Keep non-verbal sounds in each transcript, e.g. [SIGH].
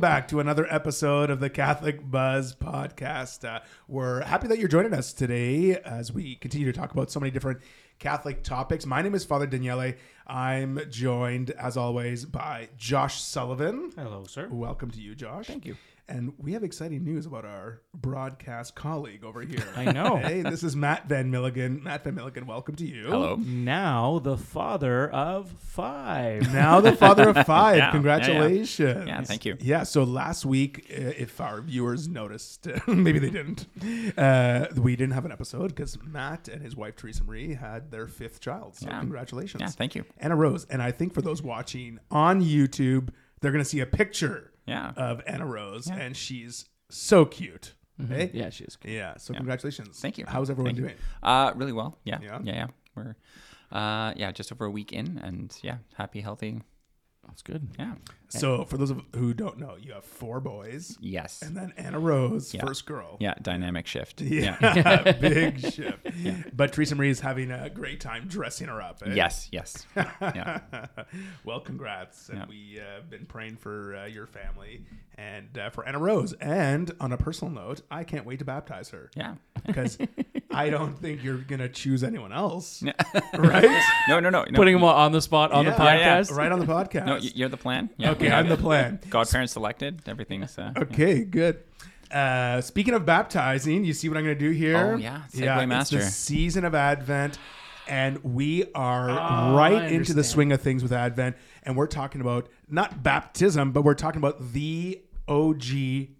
welcome back to another episode of the Catholic Buzz podcast. Uh, we're happy that you're joining us today as we continue to talk about so many different Catholic topics. My name is Father Daniele. I'm joined, as always, by Josh Sullivan. Hello, sir. Welcome to you, Josh. Thank you. And we have exciting news about our broadcast colleague over here. [LAUGHS] I know. Hey, this is Matt Van Milligan. Matt Van Milligan, welcome to you. Hello. Now the father of five. Now the father of five. [LAUGHS] Yeah, yeah, yeah. Congratulations. Yeah, thank you. Yeah, so last week, uh, if our viewers noticed, [LAUGHS] maybe they didn't, uh, we didn't have an episode because Matt and his wife Teresa Marie had their fifth child. So Yeah. congratulations. Yeah, thank you. Anna Rose. And I think for those watching on YouTube, they're going to see a picture Yeah. of Anna Rose, Yeah. and she's so cute. Hey? yeah, she is. Yeah. So congratulations. Thank you. How's everyone Thank you. doing? Uh, really well. Yeah. Yeah? Yeah. Yeah. We're, uh, yeah, just over a week in, and yeah, happy, healthy. That's good. Yeah. So for those of who don't know, you have four boys, Yes. and then Anna Rose, Yeah. first girl. Yeah. Dynamic shift. [LAUGHS] Yeah, [LAUGHS] big shift. [LAUGHS] But Teresa Marie is having a great time dressing her up. eh? Yes. Yes. Yeah. well, congrats. And Yeah. we uh, have been praying for uh, your family and uh, for Anna Rose. And on a personal note, I can't wait to baptize her Yeah. because I don't think you're going to choose anyone else. right? No. No. No. no. Putting him on the spot on the Yeah, yeah, podcast. Right on the podcast. No, y- you're the plan. Yeah. okay, I'm the plan. [LAUGHS] Godparents selected. Everything's. Uh, Okay, good. Uh, speaking of baptizing, you see what I'm going to do here? Oh, yeah. Segue master. It's the season of Advent, and we are Oh, right into the swing of things with Advent, and we're talking about not baptism, but we're talking about the OG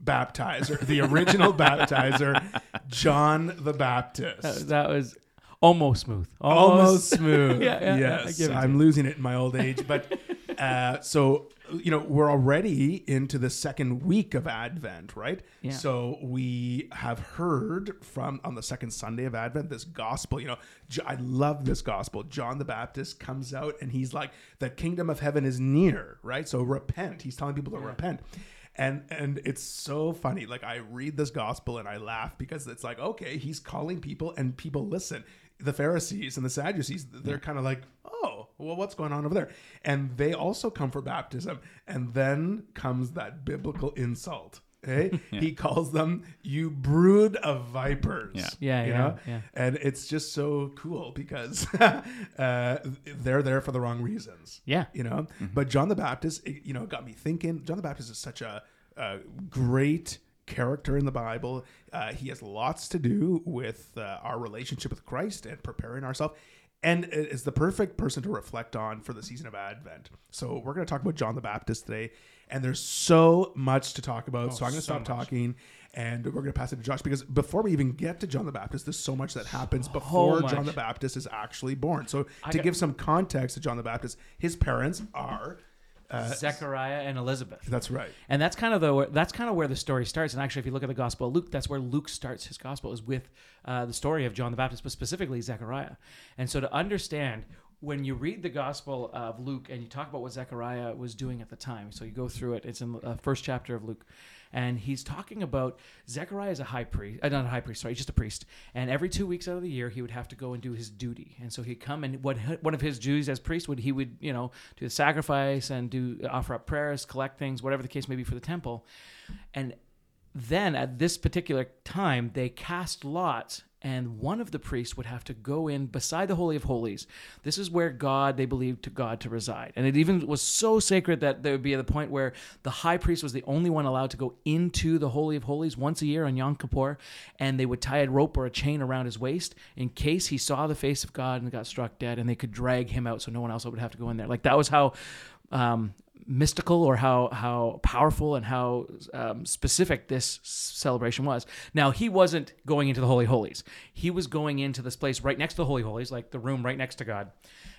baptizer, the original [LAUGHS] baptizer, John the Baptist. That, that was almost smooth. almost smooth. [LAUGHS] Yeah, yeah, yeah, yes, to I'm losing it in my old age, but [LAUGHS] uh, so you know we're already into the second week of Advent, right? Yeah. So we have heard from on the second Sunday of Advent this gospel. You know, I love this gospel. John the Baptist comes out and he's like, "The kingdom of heaven is near," right? So repent. He's telling people to repent. And and it's so funny. Like I read this gospel and I laugh because it's like, okay, he's calling people and people listen. The Pharisees and the Sadducees, they're kind of like, oh, well, what's going on over there? And they also come for baptism. And then comes that biblical insult. [LAUGHS] Hey, he calls them you brood of vipers. Yeah. Yeah, you yeah, know? yeah. And it's just so cool because [LAUGHS] uh, they're there for the wrong reasons Yeah. you know. But John the Baptist, it, you know, got me thinking. John the Baptist is such a, a great character in the Bible. Uh, he has lots to do with uh, our relationship with Christ and preparing ourselves. And is the perfect person to reflect on for the season of Advent. So we're going to talk about John the Baptist today, and there's so much to talk about. so I'm going to so stop talking, and we're going to pass it to Josh because before we even get to John the Baptist, there's so much that happens before John the Baptist is actually born. So to got- give some context to John the Baptist, his parents are. Uh, Zechariah and Elizabeth. that's right. And that's kind of the that's kind of where the story starts. And actually, if you look at the Gospel of Luke, that's where Luke starts his Gospel is with uh, the story of John the Baptist, but specifically Zechariah. And so to understand when you read the Gospel of Luke and you talk about what Zechariah was doing at the time, so you go through it. It's in the uh, first chapter of Luke. And he's talking about Zechariah is a high priest, uh, not a high priest, sorry, just a priest. And every two weeks out of the year, he would have to go and do his duty. And so he'd come and what one of his duties as priest would he would you know do the sacrifice and do offer up prayers, collect things, whatever the case may be for the temple. And then at this particular time, they cast lots, and one of the priests would have to go in beside the Holy of Holies. This is where God, they believed to God to reside. And it even was so sacred that there would be the point where the high priest was the only one allowed to go into the Holy of Holies once a year on Yom Kippur, and they would tie a rope or a chain around his waist in case he saw the face of God and got struck dead, and they could drag him out so no one else would have to go in there. Like that was how. Um, mystical or how how powerful and how um, specific this celebration was. Now he wasn't going into the holy holies. He was going into this place right next to the holy holies, like the room right next to God,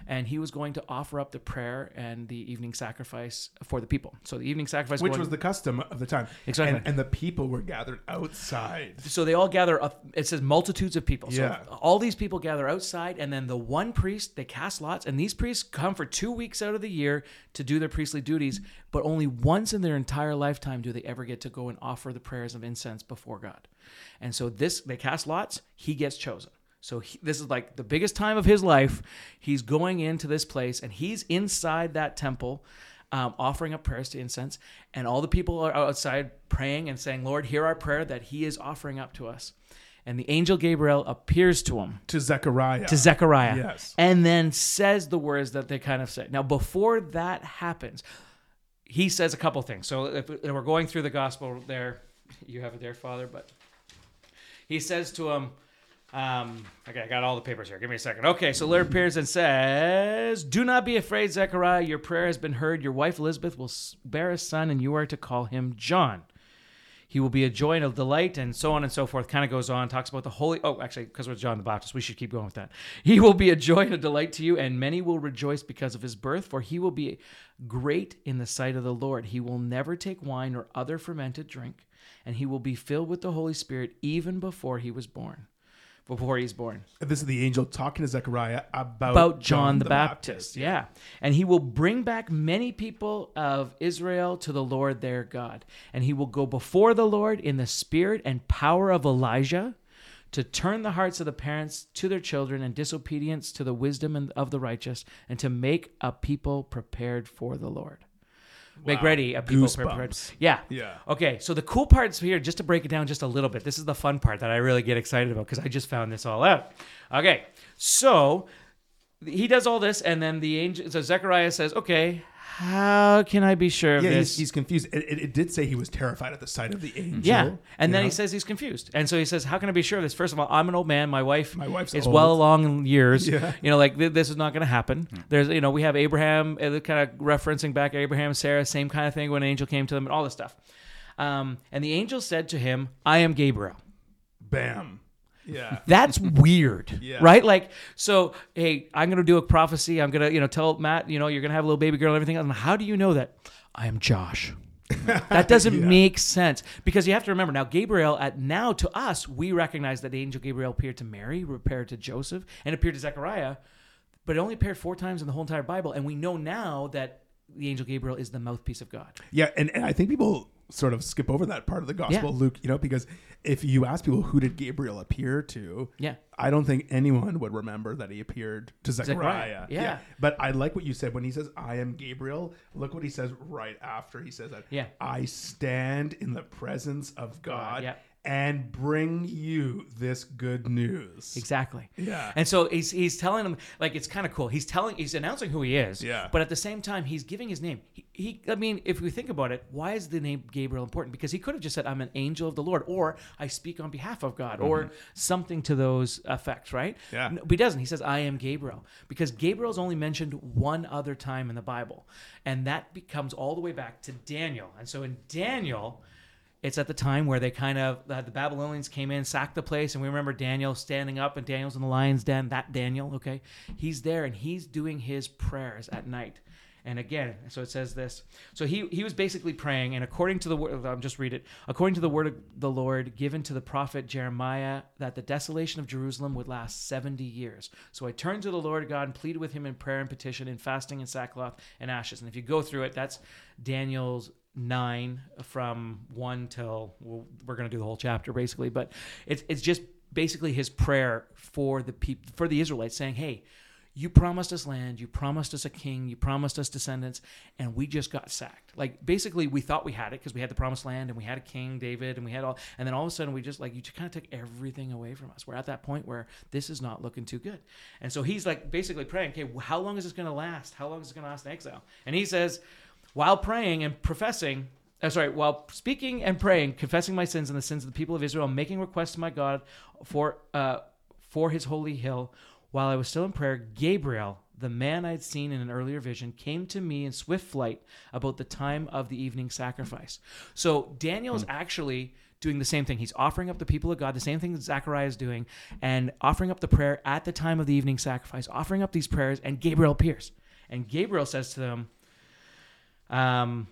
and he was going to offer up the prayer and the evening sacrifice for the people. So the evening sacrifice, Which going- was the custom of the time. Exactly. And, and the people were gathered outside. so they all gather up it says multitudes of people so Yeah. all these people gather outside and then the one priest they cast lots and these priests come for two weeks out of the year to do their priestly duties but only once in their entire lifetime do they ever get to go and offer the prayers of incense before god. And so this they cast lots he gets chosen. So he, this is like the biggest time of his life. He's going into this place and he's inside that temple um, offering up prayers to incense, and all the people are outside praying and saying, "Lord, hear our prayer that He is offering up to us." And the angel Gabriel appears to him To Zechariah. to Zechariah, Yes. and then says the words that they kind of say. Now, before that happens, he says a couple things. So if, if we're going through the gospel there, you have it there, Father, but he says to him, um, okay, I got all the papers here. Give me a second. Okay, so Lord appears and says, Do not be afraid, Zechariah. Your prayer has been heard. Your wife Elizabeth will bear a son, and you are to call him John. He will be a joy and a delight, and so on and so forth. Kind of goes on, talks about the holy. Oh, actually, because we're John the Baptist, we should keep going with that. He will be a joy and a delight to you, and many will rejoice because of his birth, for he will be great in the sight of the Lord. He will never take wine or other fermented drink, and he will be filled with the Holy Spirit even before he was born. Before he's born This is the angel talking to Zechariah about, about John, the, Baptist. Yeah. And he will bring back many people of Israel to the Lord their God. And he will go before the Lord in the spirit and power of Elijah to turn the hearts of the parents to their children and disobedience to the wisdom and- of the righteous and to make a people prepared for the Lord. Make Wow. ready a people Goosebumps. prepared. Yeah. Yeah. Okay, so the cool parts here, just to break it down just a little bit, this is the fun part that I really get excited about because I just found this all out. Okay, so he does all this, and then the angel, so Zechariah says, "Okay, how can I be sure of Yeah, this?" he's, he's confused. It, it, it did say he was terrified at the sight of the angel. yeah, and then know? he says he's confused, and so he says, "How can I be sure of this?" First of all, I'm an old man. My wife, My wife's is old. well along in years. Yeah. You know, like th- this is not going to happen. There's, you know, we have Abraham, uh, kind of referencing back Abraham, Sarah, same kind of thing when an angel came to them, and all this stuff. Um, and the angel said to him, "I am Gabriel." Bam. Yeah. That's weird, [LAUGHS] Yeah. right? Like, so, hey, I'm gonna do a prophecy. I'm gonna, you know, tell Matt, you know, you're gonna have a little baby girl and everything. And how do you know that? I am Josh. [LAUGHS] that doesn't Yeah. make sense because you have to remember now Gabriel at now to us we recognize that the angel Gabriel appeared to Mary, appeared to Joseph, and appeared to Zechariah, but it only appeared four times in the whole entire Bible, and we know now that the angel Gabriel is the mouthpiece of God. Yeah, and, and I think people sort of skip over that part of the gospel, Yeah. Luke, you know, because if you ask people who did Gabriel appear to, Yeah. I don't think anyone would remember that he appeared to Zechariah. Zechariah, yeah. But I like what you said when he says, I am Gabriel. Look what he says right after he says that. Yeah. I stand in the presence of God yeah. And bring you this good news. Exactly. Yeah. And so he's he's telling them like it's kind of cool. He's telling he's announcing who he is. Yeah. But at the same time, he's giving his name. He, he I mean, if we think about it, why is the name Gabriel important? Because he could have just said, "I'm an angel of the Lord," or "I speak on behalf of God," or something to those effects, right? Mm-hmm. Yeah. No, but he doesn't. He says, "I am Gabriel," because Gabriel's only mentioned one other time in the Bible, and that becomes all the way back to Daniel. And so in Daniel. It's at the time where they kind of the, the Babylonians came in, sacked the place, and we remember Daniel standing up, and Daniel's in the lion's den. That Daniel, okay, he's there and he's doing his prayers at night. And again, so it says this. So he he was basically praying, and according to the word, I'll just read it. According to the word of the Lord given to the prophet Jeremiah, that the desolation of Jerusalem would last seventy years. So I turned to the Lord God and pleaded with Him in prayer and petition, in fasting and sackcloth and ashes. And if you go through it, that's Daniel's nine from one till well, we're going to do the whole chapter basically but it's it's just basically his prayer for the people for the israelites saying hey you promised us land you promised us a king you promised us descendants and we just got sacked. Like basically we thought we had it because we had the promised land and we had a king david and we had all and then all of a sudden we just like you kind of took everything away from us. We're at that point where this is not looking too good. And so he's like basically praying okay how long is this going to last? How long is this going to last in exile? And he says while praying and professing uh, sorry, while speaking and praying, confessing my sins and the sins of the people of Israel, making requests to my God for uh, for His holy hill, while I was still in prayer, Gabriel, the man I had seen in an earlier vision, came to me in swift flight about the time of the evening sacrifice. So Daniel is actually doing the same thing. He's offering up the people of God, the same thing that Zechariah is doing, and offering up the prayer at the time of the evening sacrifice, offering up these prayers, and Gabriel appears. And Gabriel says to them, um,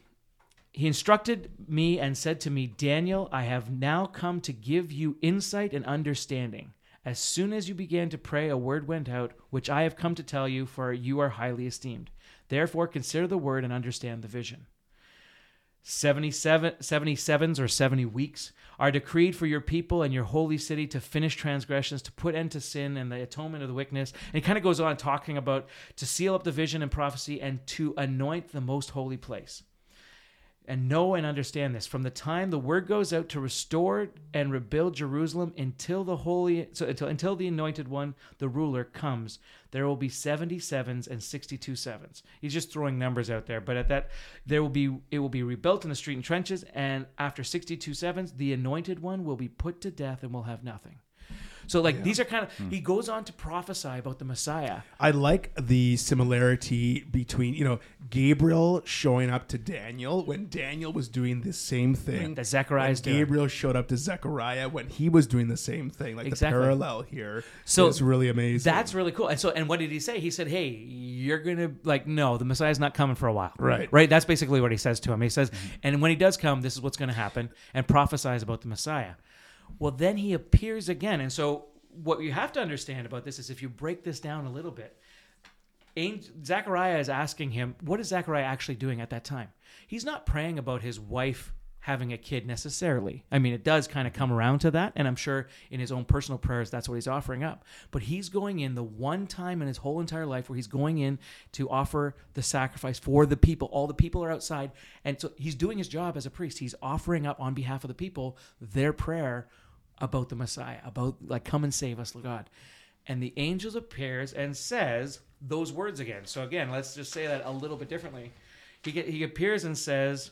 he instructed me and said to me, Daniel, I have now come to give you insight and understanding. As soon as you began to pray, a word went out, which I have come to tell you, for you are highly esteemed. Therefore, consider the word and understand the vision. 77, 77s or 70 weeks are decreed for your people and your holy city to finish transgressions, to put end to sin and the atonement of the wickedness. And it kind of goes on talking about to seal up the vision and prophecy and to anoint the most holy place and know and understand this. From the time the word goes out to restore and rebuild Jerusalem until the holy so until until the anointed one the ruler comes there will be 77s and 62 sevens. He's just throwing numbers out there but at that there will be it will be rebuilt in the street and trenches and after 62 sevens the anointed one will be put to death and will have nothing so like these are kind of hmm. he goes on to prophesy about the Messiah I like the similarity between, you know, Gabriel showing up to Daniel when Daniel was doing the same thing. that Zechariah And is doing. Gabriel showed up to Zechariah when he was doing the same thing. Like Exactly. the parallel here. So is really amazing. That's really cool. And so, and what did he say? He said, "Hey, you're gonna like no, the Messiah's not coming for a while." Right. Right. That's basically what he says to him. He says, hmm. and when he does come, this is what's going to happen, and prophesies about the Messiah. Well, then he appears again, and so what you have to understand about this is if you break this down a little bit, Zechariah is asking him, what is Zechariah actually doing at that time? He's not praying about his wife having a kid necessarily. I mean, it does kind of come around to that, and I'm sure in his own personal prayers, that's what he's offering up. But he's going in the one time in his whole entire life where he's going in to offer the sacrifice for the people. All the people are outside, and so he's doing his job as a priest. He's offering up on behalf of the people their prayer about the Messiah, about like, come and save us, Lord God. And the angel appears and says those words again. So again, let's just say that a little bit differently. He get, he appears and says,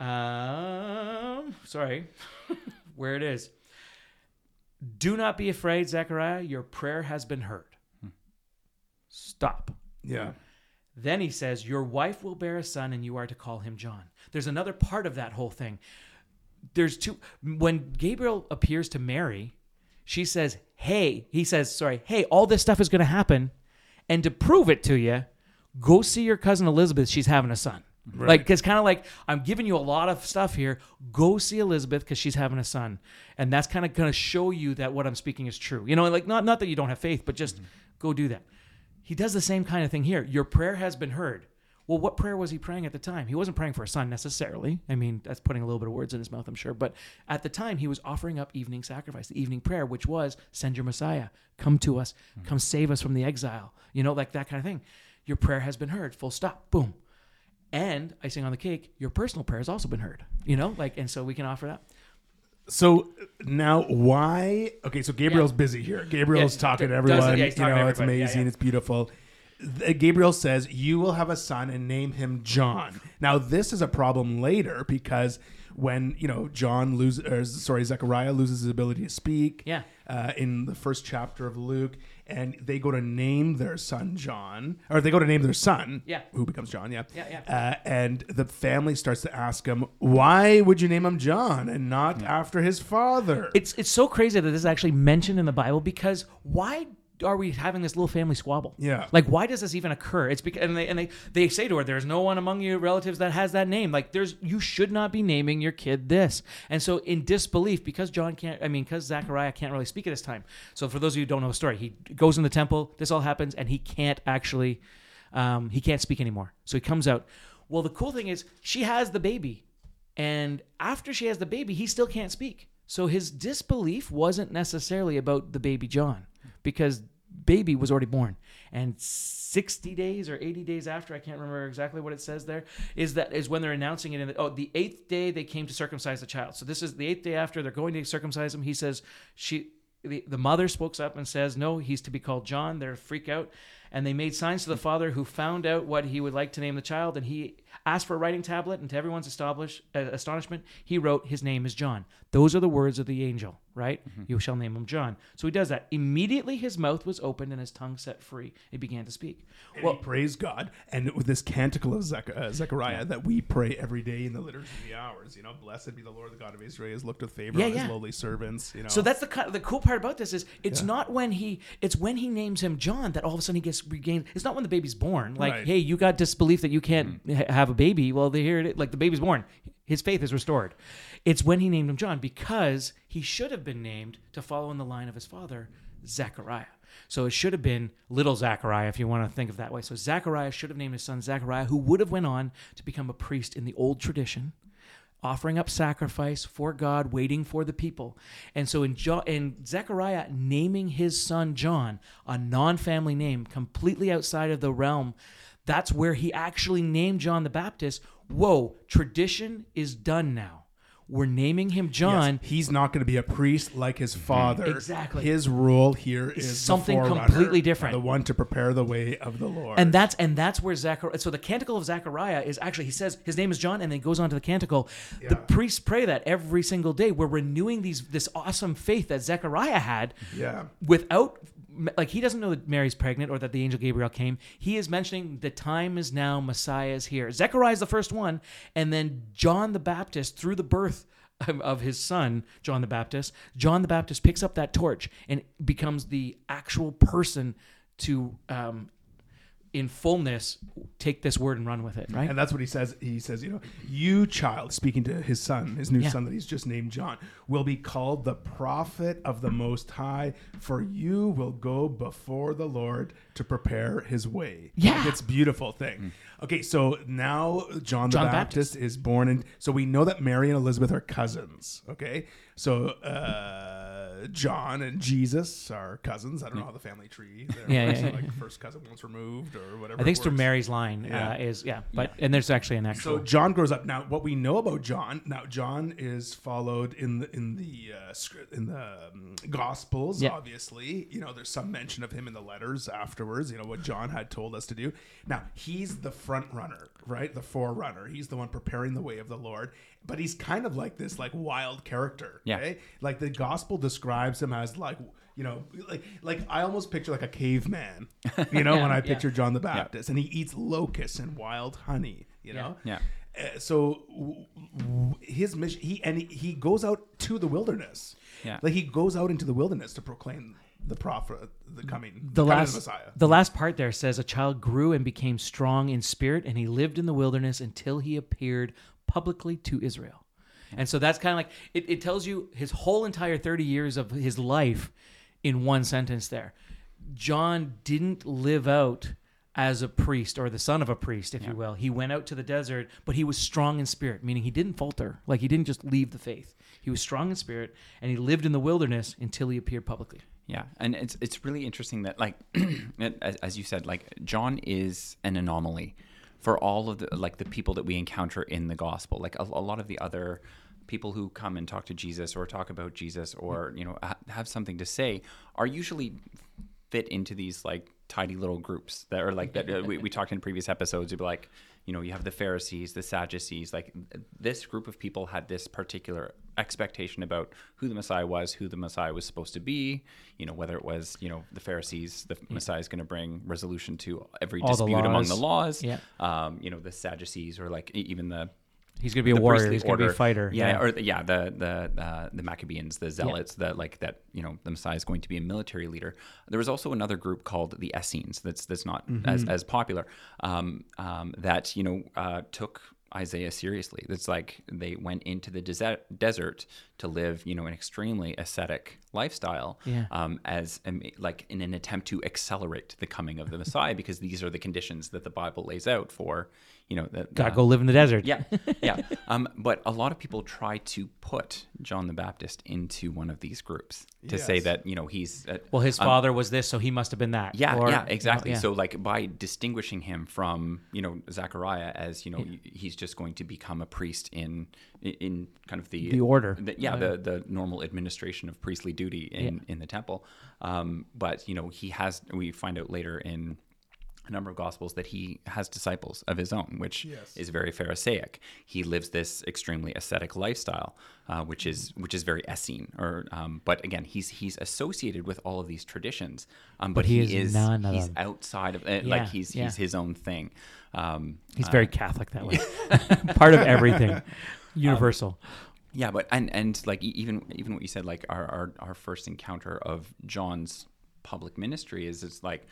um, sorry, [LAUGHS] where it is. Do not be afraid, Zechariah. Your prayer has been heard. Stop. yeah. Then he says, Your wife will bear a son, and you are to call him John. There's another part of that whole thing. There's two. When Gabriel appears to Mary, she says, Hey, he says, Sorry, hey, all this stuff is going to happen. And to prove it to you, go see your cousin Elizabeth. She's having a son. Like, it's kind of like, I'm giving you a lot of stuff here. Go see Elizabeth because she's having a son. And that's kind of going to show you that what I'm speaking is true. You know, like, not, not that you don't have faith, but just mm-hmm. go do that. He does the same kind of thing here. Your prayer has been heard. Well, what prayer was he praying at the time? He wasn't praying for a son necessarily. I mean, that's putting a little bit of words in his mouth, I'm sure. But at the time, he was offering up evening sacrifice, the evening prayer, which was send your Messiah, come to us, mm-hmm. come save us from the exile. You know, like that kind of thing. Your prayer has been heard. Full stop. Boom. And icing on the cake, your personal prayer has also been heard. You know, like, and so we can offer that. So now, why? Okay, so Gabriel's busy here. Gabriel's Yeah, talking to does everyone. yeah, he's you know, it's. Yeah, amazing. yeah. It's beautiful. Gabriel says, "You will have a son and name him John." Now, this is a problem later because when you know John loses, or, sorry, Zechariah loses his ability to speak. Yeah. Uh, in the first chapter of Luke, and they go to name their son John, or they go to name their son. Yeah. Who becomes John? Yeah. Yeah, Uh, and the family starts to ask him, "Why would you name him John and not after his father?" It's it's so crazy that this is actually mentioned in the Bible because why are we having this little family squabble? Yeah. Like why does this even occur? It's because and they and they, they say to her, There's no one among your relatives that has that name. Like there's you should not be naming your kid this. And so in disbelief, because John can't I mean, because Zachariah can't really speak at this time. So for those of you who don't know the story, he goes in the temple, this all happens, and he can't actually um, he can't speak anymore. So he comes out. Well, the cool thing is she has the baby. And after she has the baby, he still can't speak. So his disbelief wasn't necessarily about the baby John because baby was already born. And 60 days or 80 days after, I can't remember exactly what it says there, is that is when they're announcing it in the, oh, the eighth day they came to circumcise the child. So this is the eighth day after they're going to circumcise him. He says she the, the mother speaks up and says, No, he's to be called John. They're freak out. And they made signs to the father who found out what he would like to name the child. And he asked for a writing tablet. And to everyone's uh, astonishment, he wrote, His name is John. Those are the words of the angel, right? You shall name him John. So he does that. Immediately his mouth was opened and his tongue set free. He began to speak. And Well, he praised God, and with this canticle of Zech- uh, Zechariah that we pray every day in the liturgy of the hours, you know, blessed be the Lord, the God of Israel, has looked with favor Yeah, on yeah. his lowly servants. You know, So that's the the cool part about this is it's Yeah. not when he it's when he names him John that all of a sudden he gets regained. It's not when the baby's born. Like, Right. hey, you got disbelief that you can't ha- have a baby. Well, they hear it. Like the baby's born, his faith is restored. It's when he named him John because he should have been named to follow in the line of his father, Zechariah. So it should have been little Zachariah, if you want to think of that way. So Zachariah should have named his son Zachariah, who would have went on to become a priest in the old tradition, offering up sacrifice for God, waiting for the people. And so in, jo- in Zechariah naming his son John, a non-family name, completely outside of the realm, that's where he actually named John the Baptist. Whoa, tradition is done now. We're naming him John. Yes, he's not going to be a priest like his mm-hmm. father. Exactly. His role here is something completely different. The one to prepare the way of the Lord. And that's and that's where Zachariah. So the canticle of Zechariah is actually he says his name is John, and then goes on to the canticle. The priests pray that every single day. We're renewing these this awesome faith that Zechariah had. Yeah. Without like he doesn't know that Mary's pregnant or that the angel Gabriel came. He is mentioning the time is now, Messiah is here. Zechariah is the first one, and then John the Baptist through the birth [LAUGHS] of- his son John the Baptist. John the Baptist picks up that torch and becomes the actual person to um, in fullness take this word and run with it, right? And that's what he says. He says, you know, you child, speaking to his son, his new Yeah. son that he's just named John, will be called the prophet of the Most High, for you will go before the Lord to prepare his way. Yeah. Like, it's a beautiful thing. Okay, so now John the John Baptist, is born, and so we know that Mary and Elizabeth are cousins. Okay, so uh, John and Jesus are cousins. I don't know how the family tree [LAUGHS] Yeah, yeah, yeah. like first cousin once removed or whatever. I think it's through. Mary's line. Yeah. Uh, is yeah, but and there's actually an actual. So John grows up. Now, what we know about John, now John is followed in the in the uh, script in the um, Gospels. Obviously, you know, there's some mention of him in the letters afterwards. You know what John had told us to do. Now he's the front runner, right? The forerunner. He's the one preparing the way of the Lord. But he's kind of like this, like wild character. Yeah. okay? Like the Gospel describes him as like. You know, like like I almost picture like a caveman. [LAUGHS] You know, Yeah, when I yeah. picture John the Baptist, and he eats locusts and wild honey. You know, Yeah. uh, so w- w- his mission, he and he, he goes out to the wilderness. Yeah. like he goes out into the wilderness to proclaim the prophet, the coming, the coming of last Messiah. the last part there says a child grew and became strong in spirit and he lived in the wilderness until he appeared publicly to Israel. And so that's kind of like it, it tells you his whole entire 30 years of his life in one sentence there. John didn't live out as a priest or the son of a priest, if you will. He went out to the desert, but he was strong in spirit, meaning he didn't falter. Like he didn't just leave the faith. He was strong in spirit and he lived in the wilderness until he appeared publicly. Yeah, and it's it's really interesting that like [CLEARS THROAT] as, as you said, like John is an anomaly for all of the like the people that we encounter in the gospel. Like a, a lot of the other people who come and talk to Jesus or talk about Jesus or you know ha- have something to say are usually fit into these like tidy little groups that are like that uh, we, we [LAUGHS] talked in previous episodes you'd be like you know you have the pharisees the sadducees like this group of people had this particular expectation about who the messiah was who the messiah was supposed to be you know whether it was you know the pharisees the messiah is going to bring resolution to every All the dispute among the laws Yeah. um, you know the sadducees or like even the He's going to be a warrior. He's going to be a fighter. Yeah, or the, yeah, the the uh, the Maccabees, the Zealots, that like that. You know, the Messiah is going to be a military leader. There was also another group called the Essenes. That's that's not Mm-hmm. as as popular. Um, um, that you know uh, took Isaiah seriously. It's like they went into the desert desert to live, you know, an extremely ascetic lifestyle, Yeah. um, as a, like in an attempt to accelerate the coming of the Messiah, because these are the conditions that the Bible lays out for, you know, that Got to go live in the desert. yeah, [LAUGHS] yeah. Um, but a lot of people try to put John the Baptist into one of these groups to say that you know he's uh, Well, his um, father was this, so he must have been that. yeah, Or- yeah, exactly. yeah. So like by distinguishing him from you know Zachariah as you know he's just going to become a priest in in kind of the The order. the- yeah, Uh, the the normal administration of priestly duty in in the temple. Um, but you know he has we find out later in a number of gospels that he has disciples of his own, which Yes. is very Pharisaic. He lives this extremely ascetic lifestyle, uh, which is which is very Essene. Or, um, but again, he's he's associated with all of these traditions, um, but, he he, is is none of he's them. outside of uh, Yeah, like he's yeah. he's his own thing. Um, He's uh, very Catholic that way. [LAUGHS] [LAUGHS] Part of everything. Universal. Yeah, but and and like e- even even what you said, like our our, our first encounter of John's public ministry is it's like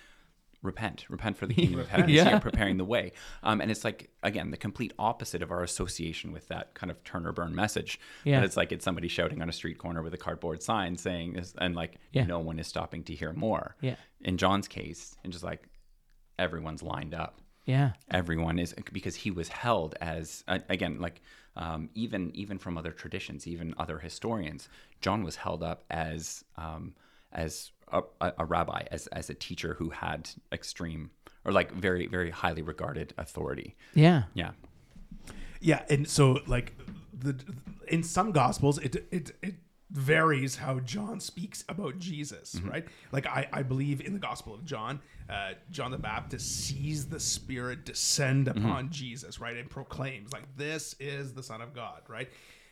repent, repent for the kingdom of heaven is Yeah. here, preparing the way. Um, and it's like again the complete opposite of our association with that kind of turn or burn message. Yeah. That it's like it's somebody shouting on a street corner with a cardboard sign saying this, and like Yeah. no one is stopping to hear more. Yeah. In John's case, and just like everyone's lined up Yeah. everyone is because he was held as again like um, even even from other traditions even other historians john was held up as um, as a, a, a rabbi as as a teacher who had extreme or like very very highly regarded authority Yeah. yeah Yeah, and so like the in some gospels it it it varies how John speaks about Jesus, Mm-hmm. right? Like I I believe in the Gospel of John, uh, John the Baptist sees the Spirit descend Mm-hmm. upon Jesus, right, and proclaims like this is the Son of God, right?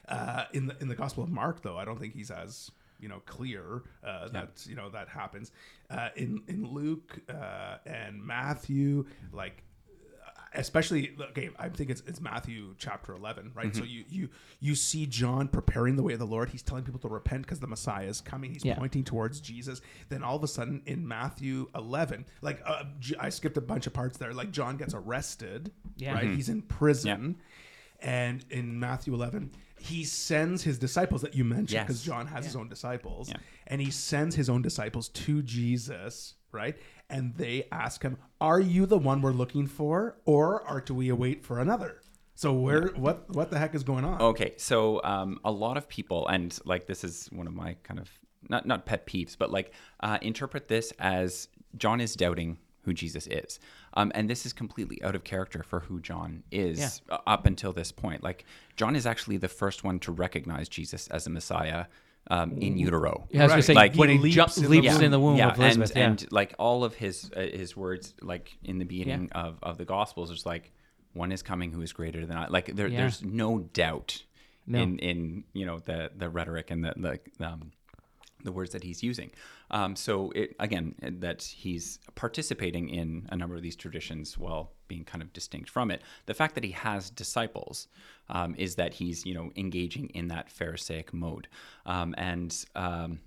Uh, in the in the Gospel of Mark, though, I don't think he's as you know clear uh, that you know that happens. Uh, in in Luke uh, and Matthew, like especially okay i think it's, it's matthew chapter 11 right? Mm-hmm. so you you you see john preparing the way of the lord. He's telling people to repent because the messiah is coming. He's Yeah. pointing towards jesus. Then all of a sudden in matthew 11 like uh, i skipped a bunch of parts there. Like john gets arrested Yeah. right? He's in prison. And in matthew 11 he sends his disciples that you mentioned Yes. because john has his own disciples Yeah. and he sends his own disciples to Jesus, right? And they ask him, "Are you the one we're looking for, or are do we await for another?" So where what what the heck is going on? Okay, so um, a lot of people, and like this is one of my kind of not not pet peeves, but like uh, interpret this as John is doubting who Jesus is, um, and this is completely out of character for who John is uh, up until this point. Like John is actually the first one to recognize Jesus as a Messiah. Um, in utero, Yeah, I was Right. gonna say Like, when he he, leaps jumps, in the leaps womb. in the womb yeah, of Elizabeth. and, yeah. and like all of his uh, his words, like in the beginning of, of the Gospels, is like one is coming who is greater than I. Like there, Yeah. there's no doubt No. in in you know the the rhetoric and the the um, the words that he's using. Um, so it again that he's participating in a number of these traditions while being kind of distinct from it. The fact that he has disciples um, is that he's you know engaging in that Pharisaic mode, um, and um,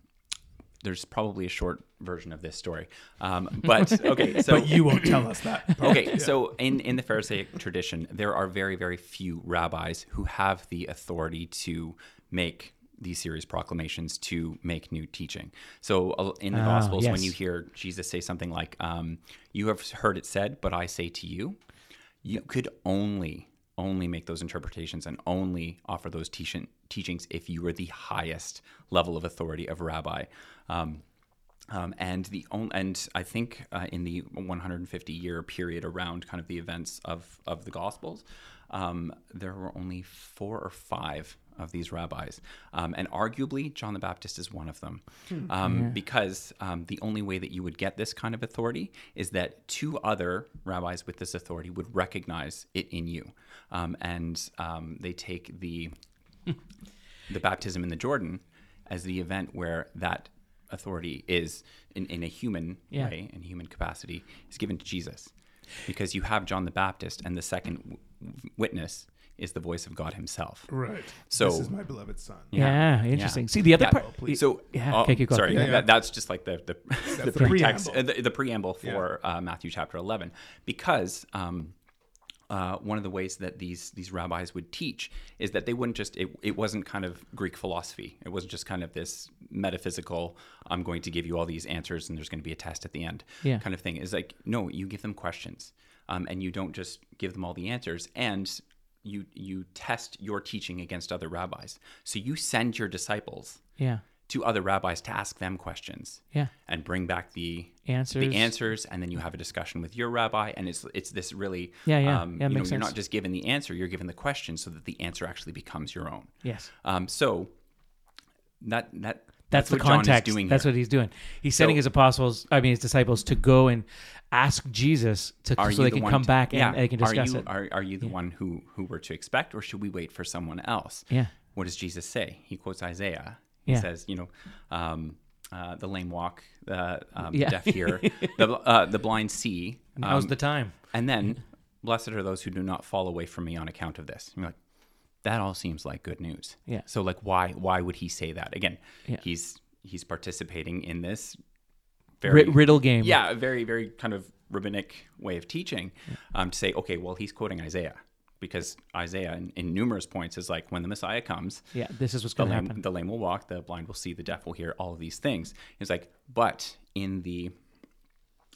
there's probably a short version of this story. Um, but [LAUGHS] okay, so but you won't tell us that. part. okay, so in, in the Pharisaic tradition, there are very, very few rabbis who have the authority to make these series proclamations to make new teaching. So uh, in the Ah, Gospels, when you hear Jesus say something like, um, "You have heard it said, but I say to you," you could only only make those interpretations and only offer those teaching, teachings if you were the highest level of authority of rabbi. Um, um, and the on, and I think uh, in the 150 year period around kind of the events of of the Gospels, um, there were only four or five of these rabbis, um, and arguably John the Baptist is one of them, um, because um, the only way that you would get this kind of authority is that two other rabbis with this authority would recognize it in you, um, and um, they take the the baptism in the Jordan as the event where that authority is in, in a human Yeah. way, in human capacity, is given to Jesus. Because you have John the Baptist, and the second w- witness is the voice of God Himself. right. So- this is my beloved son. yeah, Yeah. interesting. See the other Yeah. part. So, Yeah, oh, okay, keep going. sorry, Yeah, yeah. That, that's just like the the, [LAUGHS] the, the pretext, preamble. uh, the, the preamble for uh, Matthew chapter eleven, because um, uh, one of the ways that these these rabbis would teach is that they wouldn't just it, it wasn't kind of Greek philosophy. It wasn't just kind of this metaphysical. I'm going to give you all these answers, and there's going to be a test at the end, Yeah. kind of thing. Is like no, you give them questions, um, and you don't just give them all the answers, and you you test your teaching against other rabbis. So you send your disciples Yeah, to other rabbis to ask them questions yeah. and bring back the Answers. the answers and then you have a discussion with your rabbi and it's it's this really Yeah, yeah. um, Yeah, you know, you're not just given the answer you're given the question so that the answer actually becomes your own Yes. um, so that that That's, the what John is context. doing That's here. what he's doing. He's sending So- his apostles, I mean his disciples, to go and ask Jesus to are so they the can come to- back and they can are discuss you, it. Are, are you the one who who we're to expect, or should we wait for someone else? Yeah. What does Jesus say? He quotes Isaiah. He Yeah. says, you know, um, uh, the lame walk, the um, Yeah. deaf hear, [LAUGHS] the uh, the blind see. Now's um, the time. And then, blessed are those who do not fall away from me on account of this. You're like, that all seems like good news. Yeah. So like, why why would he say that again? Yeah. He's he's participating in this very Ri- riddle game. yeah, a very very kind of rabbinic way of teaching um, to say, okay, well, he's quoting Isaiah because Isaiah, in, in numerous points, is like when the Messiah comes, Yeah, this is what's going to happen. the lame will walk, the blind will see, the deaf will hear, all of these things. It's like, but in the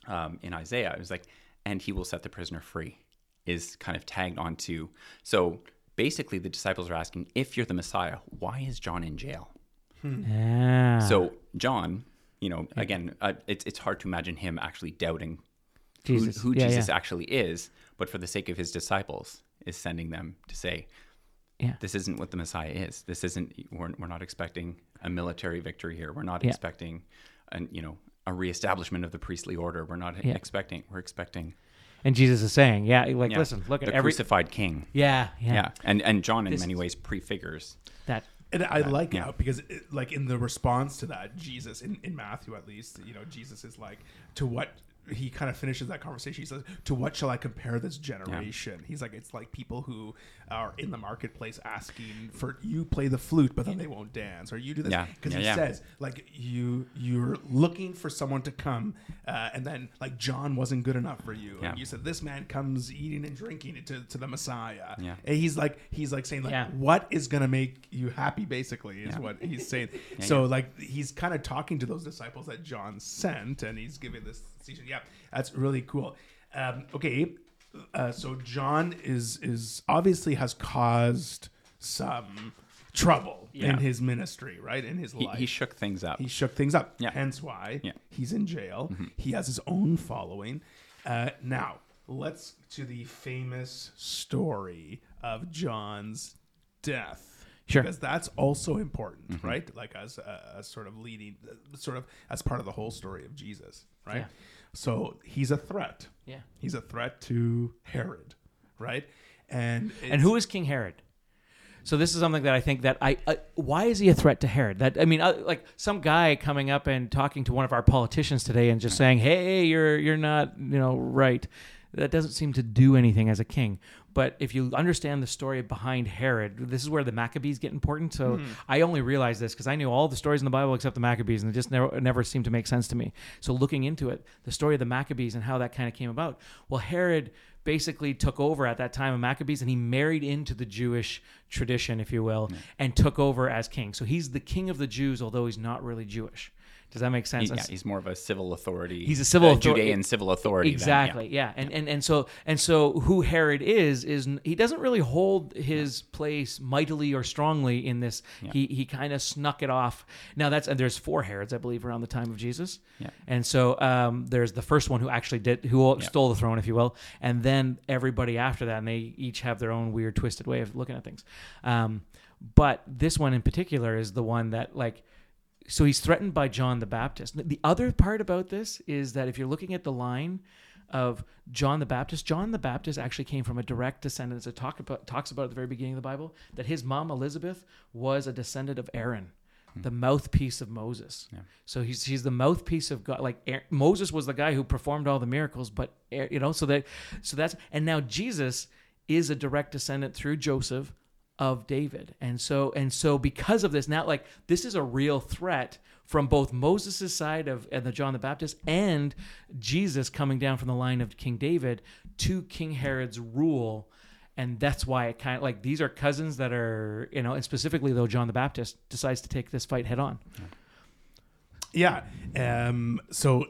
um, in Isaiah, it was like, and he will set the prisoner free, is kind of tagged onto. So basically, the disciples are asking, if you're the Messiah, why is John in jail? Ah. So John, you know, again, uh, it's it's hard to imagine him actually doubting who- Jesus. who, Yeah, Jesus yeah. actually is, but for the sake of his disciples, is sending them to say, Yeah. this isn't what the Messiah is. This isn't. We're, we're not expecting a military victory here. We're not Yeah. expecting, an you know, a reestablishment of the priestly order. We're not Yeah. expecting. We're expecting And Jesus is saying, yeah, like yeah, listen, look at the every crucified King. yeah, yeah, Yeah, and and John in This many ways prefigures. that And I like yeah. how because it, like in the response to that, Jesus in, in Matthew at least, you know, Jesus is like, to what he kind of finishes that conversation. He says, "To what shall I compare this generation?" He's like, "It's like people who are in the marketplace asking for you play the flute, but then they won't dance, or you do this." Yeah. Because Yeah, he yeah. says, like, you you're looking for someone to come, uh, and then like John wasn't good enough for you, Yeah. and you said this man comes eating and drinking to, to the Messiah, Yeah. and he's like he's like saying like, Yeah. what is gonna make you happy? Basically, is Yeah. what he's saying. [LAUGHS] Yeah, so like he's kind of talking to those disciples that John sent, and he's giving this season. Yeah, that's really cool. Um, okay, uh, so John is is obviously has caused some trouble Yeah. in his ministry, right? In his He, life, he shook things up. he shook things up. Yeah. Hence why Yeah. Mm-hmm. he's in jail. He has his own following. Uh, now, let's to the famous story of John's death. Sure. Because that's also important, Mm-hmm. right? Like as, uh, as sort of leading, uh, sort of as part of the whole story of Jesus, right? So he's a threat. yeah. He's a threat to Herod, right? And And who is King Herod? So this is something that I think that I uh, why is he a threat to Herod? That I mean, uh, like some guy coming up and talking to one of our politicians today and just saying, "Hey, you're you're not you know right." That doesn't seem to do anything as a king. But if you understand the story behind Herod, this is where the Maccabees get important. So mm-hmm. I only realized this because I knew all the stories in the Bible except the Maccabees, and it just never never seemed to make sense to me. So looking into it, the story of the Maccabees and how that kind of came about. Well, Herod basically took over at that time of Maccabees and he married into the Jewish tradition, if you will, and took over as king. So he's the king of the Jews, although he's not really Jewish. Does that make sense? He- yeah, he's more of a civil authority. He's a civil uh, author- Judean civil authority. than- yeah. Exactly. yeah. And, and and so and so who Herod is is he doesn't really hold his place mightily or strongly in this. He he kind of snuck it off. Now that's and there's four Herods I believe around the time of Jesus. Yeah. And so um, there's the first one who actually did who stole the throne, if you will, and then everybody after that, and they each have their own weird, twisted way of looking at things. Um, but this one in particular is the one that like so he's threatened by John the Baptist. The other part about this is that if you're looking at the line of John the Baptist, John the Baptist actually came from a direct descendant. It talk about, talks about at the very beginning of the Bible that his mom Elizabeth was a descendant of Aaron, hmm. the mouthpiece of Moses. So he's he's the mouthpiece of God. Like Aaron, Moses was the guy who performed all the miracles, but you know, so that so that's and now Jesus is a direct descendant through Joseph of David. And so and so because of this now like this is a real threat from both Moses' side of and the John the Baptist and Jesus coming down from the line of King David to King Herod's rule and that's why it kind of like these are cousins that are you know and specifically though John the Baptist decides to take this fight head on. Yeah. Um, so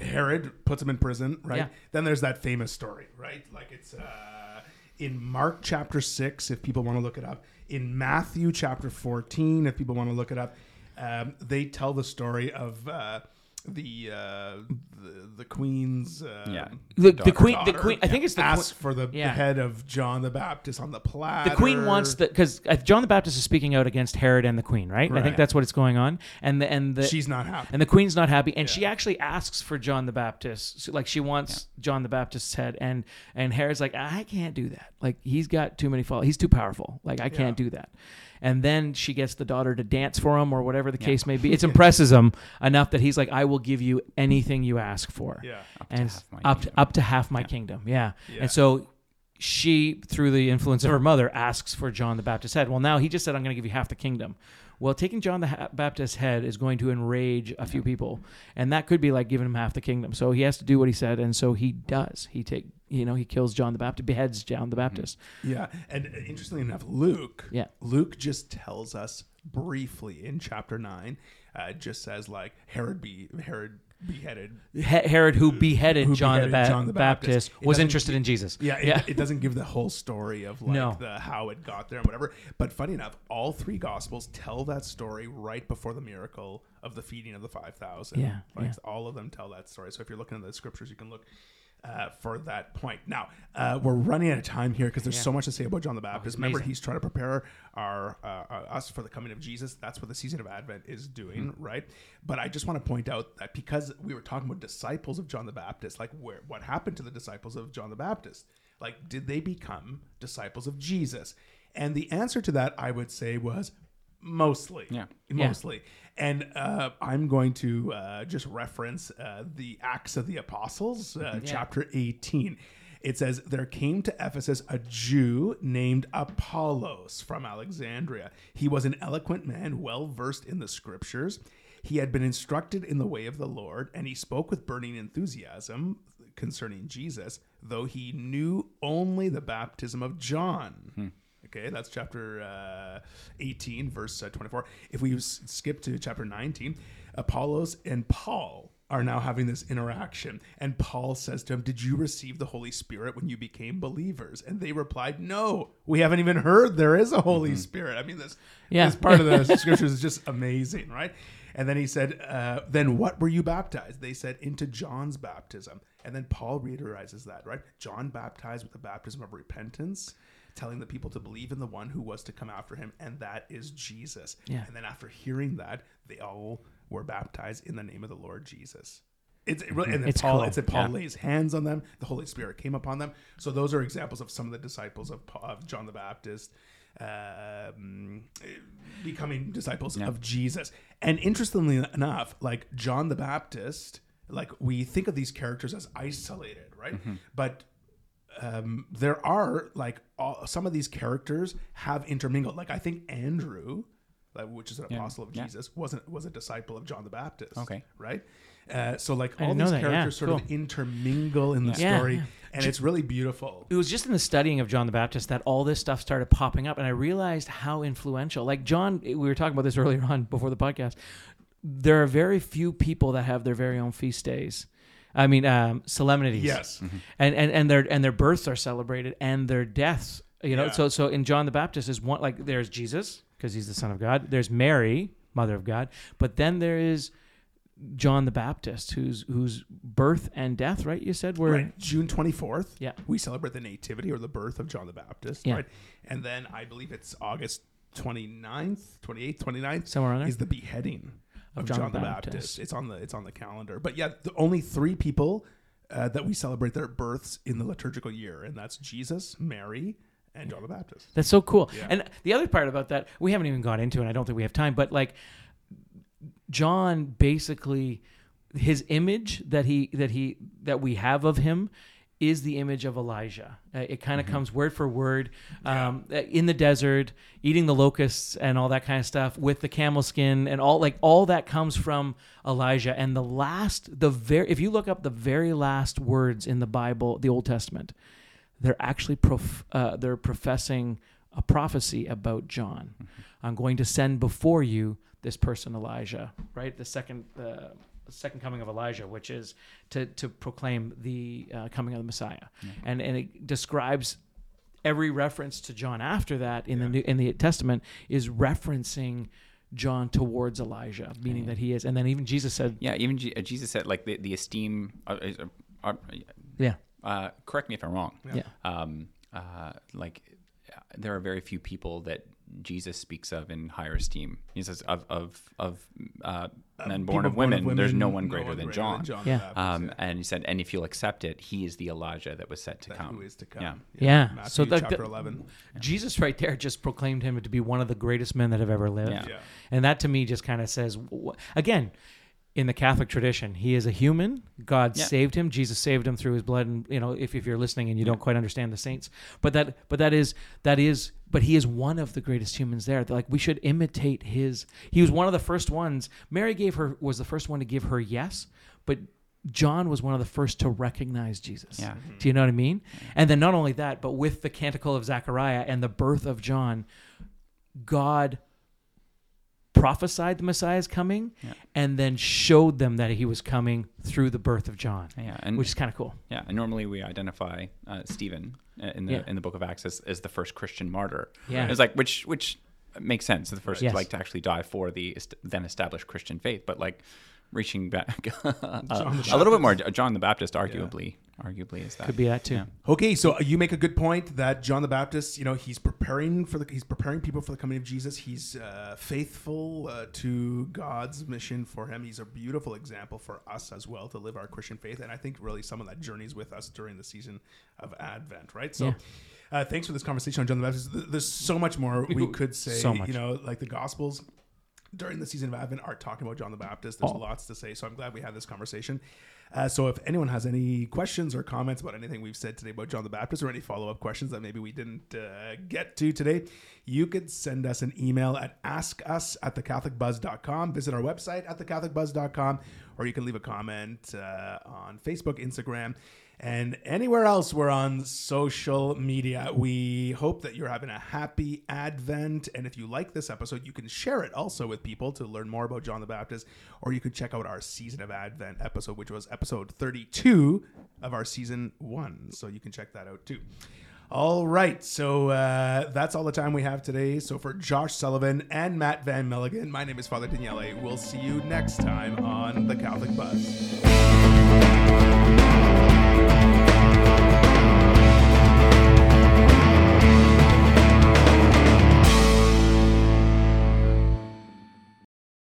Herod puts him in prison, right? Yeah. Then there's that famous story, right? Like it's uh, in Mark chapter 6, if people want to look it up. In Matthew chapter 14, if people want to look it up. Um, they tell the story of uh, the, uh, the the queen's uh, Yeah. The, the Daughter. queen the queen I think it's the queen, asks for the, the head of John the Baptist on the platter. the queen wants the because John the Baptist is speaking out against Herod and the queen, right? I think that's what it's going on, and the and the She's not happy. and the queen's not happy, and she actually asks for John the Baptist, So, like she wants John the Baptist's head, and and Herod's like, I can't do that. Like he's got too many followers. He's too powerful. Like I can't Yeah. do that. And then she gets the daughter to dance for him, or whatever the case may be. It [LAUGHS] impresses him enough that he's like, I will give you anything you ask for Yeah. Up and half my up to, kingdom. up to half my kingdom. Yeah. Yeah. And so she, through the influence of her mother, asks for John the Baptist's head. Well, now he just said, I'm going to give you half the kingdom. Well, taking John the ha- Baptist's head is going to enrage a few people, and that could be like giving him half the kingdom. So he has to do what he said, and so he does. He take, you know, he kills John the Baptist, beheads John the Baptist. Yeah, and uh, interestingly enough, Luke, Yeah. Luke just tells us briefly in chapter nine, uh, just says like Herod be Herod beheaded. He- Herod, who beheaded, Who John, the beheaded Ba- John the Baptist. Baptist, It was doesn't interested in Jesus. Yeah, it, yeah. it doesn't give the whole story of like No. the how it got there and whatever. But funny enough, all three gospels tell that story right before the miracle of the feeding of the five thousand. Yeah, like yeah. all of them tell that story. So if you're looking at the scriptures, you can look. Uh, for that point. Now uh, we're running out of time here because there's Yeah. so much to say about John the Baptist. Remember, he's trying to prepare our uh, us for the coming of Jesus. That's what the season of Advent is doing, Mm-hmm. right? But I just want to point out that because we were talking about disciples of John the Baptist, like where what happened to the disciples of John the Baptist? Like, did they become disciples of Jesus? And the answer to that, I would say, was mostly. Yeah. Yeah. Mostly. And uh, I'm going to uh, just reference uh, the Acts of the Apostles, uh, chapter 18. It says, There came to Ephesus a Jew named Apollos from Alexandria. He was an eloquent man, well versed in the scriptures. He had been instructed in the way of the Lord, and he spoke with burning enthusiasm concerning Jesus, though he knew only the baptism of John. Okay, that's chapter uh, 18, verse uh, 24. If we s- skip to chapter 19, Apollos and Paul are now having this interaction. And Paul says to him, Did you receive the Holy Spirit when you became believers? And they replied, No, we haven't even heard there is a Holy Spirit. I mean, this, Yeah. this part of the [LAUGHS] scriptures is just amazing, right? And then he said, uh, Then what were you baptized? They said, Into John's baptism. And then Paul reiterizes that, right? John baptized with the baptism of repentance, telling the people to believe in the one who was to come after him, and that is Jesus. Yeah. And then after hearing that, they all were baptized in the name of the Lord Jesus. It's it really, and then It's Paul. cool. It's that Paul Yeah. lays hands on them. The Holy Spirit came upon them. So those are examples of some of the disciples of, Paul, of John the Baptist um, becoming disciples Yeah. of Jesus. And interestingly enough, like John the Baptist, like we think of these characters as isolated, right? Mm-hmm. But um, there are like all, some of these characters have intermingled. Like I think Andrew, like, which is an Yeah. apostle of Yeah. Jesus, wasn't was a disciple of John the Baptist. Okay. right. Uh, so like all these that. Yeah, characters sort of intermingle in the story, and it's really beautiful. it was just in the studying of John the Baptist that all this stuff started popping up, and I realized how influential. Like John, we were talking about this [LAUGHS] earlier on before the podcast. There are very few people that have their very own feast days. I mean, um, solemnities. Yes. and, and and their and their births are celebrated, and their deaths. You know, Yeah. so so in John the Baptist is one like there's Jesus because he's the Son of God. There's Mary, Mother of God, but then there is John the Baptist, whose whose birth and death, right? You said were Right. June 24th, Yeah. we celebrate the nativity or the birth of John the Baptist, Yeah. right? And then I believe it's August 29th, 28th, 29th somewhere on there. is the beheading of, John, the Baptist. Baptist. It's on the it's on the calendar. But yeah, the only three people uh, that we celebrate their births in the liturgical year, and that's Jesus, Mary, and John the Baptist. That's so cool. Yeah. And the other part about that, we haven't even got into, and I don't think we have time, but like John basically his image that he that he that we have of him is the image of Elijah. Uh, it kind of comes word for word um, uh, in the desert, eating the locusts and all that kind of stuff with the camel skin and all like all that comes from Elijah. And the last, the very if you look up the very last words in the Bible, the Old Testament, they're actually prof- uh, they're professing a prophecy about John. I'm going to send before you this person Elijah, right? The second uh, second coming of Elijah, which is to to proclaim the uh, coming of the Messiah, and and it describes every reference to John after that in the New, in the Testament is referencing John towards Elijah, meaning that he is, and then even Jesus said, Yeah, even Je- uh, Jesus said like the, the esteem. Uh, uh, uh, yeah, uh, correct me if I'm wrong. yeah, Um, uh, like there are very few people that Jesus speaks of in higher esteem. He says of of of uh, men born People of women, there's no one greater than John. the Yeah. Baptist, Um, and he said, and if you'll accept it, he is the Elijah that was set to That come. who is to come. Yeah. Yeah. Matthew So the- chapter the- 11. Jesus right there just proclaimed him to be one of the greatest men that have ever lived. Yeah. Yeah. And that to me just kind of says, wh- again, in the Catholic tradition, he is a human. God Yeah. saved him. Jesus saved him through his blood. And you know, if, if you're listening and you don't quite understand the saints, but that but that is that is but he is one of the greatest humans there. Like we should imitate his. He was one of the first ones. Mary gave her was the first one to give her yes, but John was one of the first to recognize Jesus. Yeah. Do you know what I mean? And then not only that, but with the canticle of Zechariah and the birth of John, God prophesied the Messiah's coming Yeah. and then showed them that he was coming through the birth of John, Yeah, and which is kind of cool. yeah, and normally we identify uh, Stephen in the Yeah. in the Book of Acts as, as the first Christian martyr. Yeah. it's like which which makes sense. The first Yes. like to actually die for the then established Christian faith, but like reaching back [LAUGHS] uh, a little bit more. John the Baptist, arguably, arguably is that Could be that too. Yeah. Okay, so you make a good point that John the Baptist, you know, he's preparing for the he's preparing people for the coming of Jesus. He's uh, faithful uh, to God's mission for him. He's a beautiful example for us as well to live our Christian faith, and I think really someone that journeys with us during the season of Advent, right? So. Yeah. Uh, thanks for this conversation on John the Baptist. There's so much more we could say. So much. You know, like the Gospels during the season of Advent are talking about John the Baptist. There's Oh. lots to say, so I'm glad we had this conversation. Uh, so if anyone has any questions or comments about anything we've said today about John the Baptist or any follow-up questions that maybe we didn't uh, get to today, you could send us an email at askus at thecatholicbuzz.com. Visit our website at thecatholicbuzz.com, or you can leave a comment uh, on Facebook, Instagram, and anywhere else we're on social media. We hope that you're having a happy Advent. And if you like this episode, you can share it also with people to learn more about John the Baptist, or you could check out our Season of Advent episode, which was episode 32 of our season one. So you can check that out too. All right, so uh, that's all the time we have today. So for Josh Sullivan and Matt Van Milligan, my name is Father Daniele. We'll see you next time on the Catholic Buzz.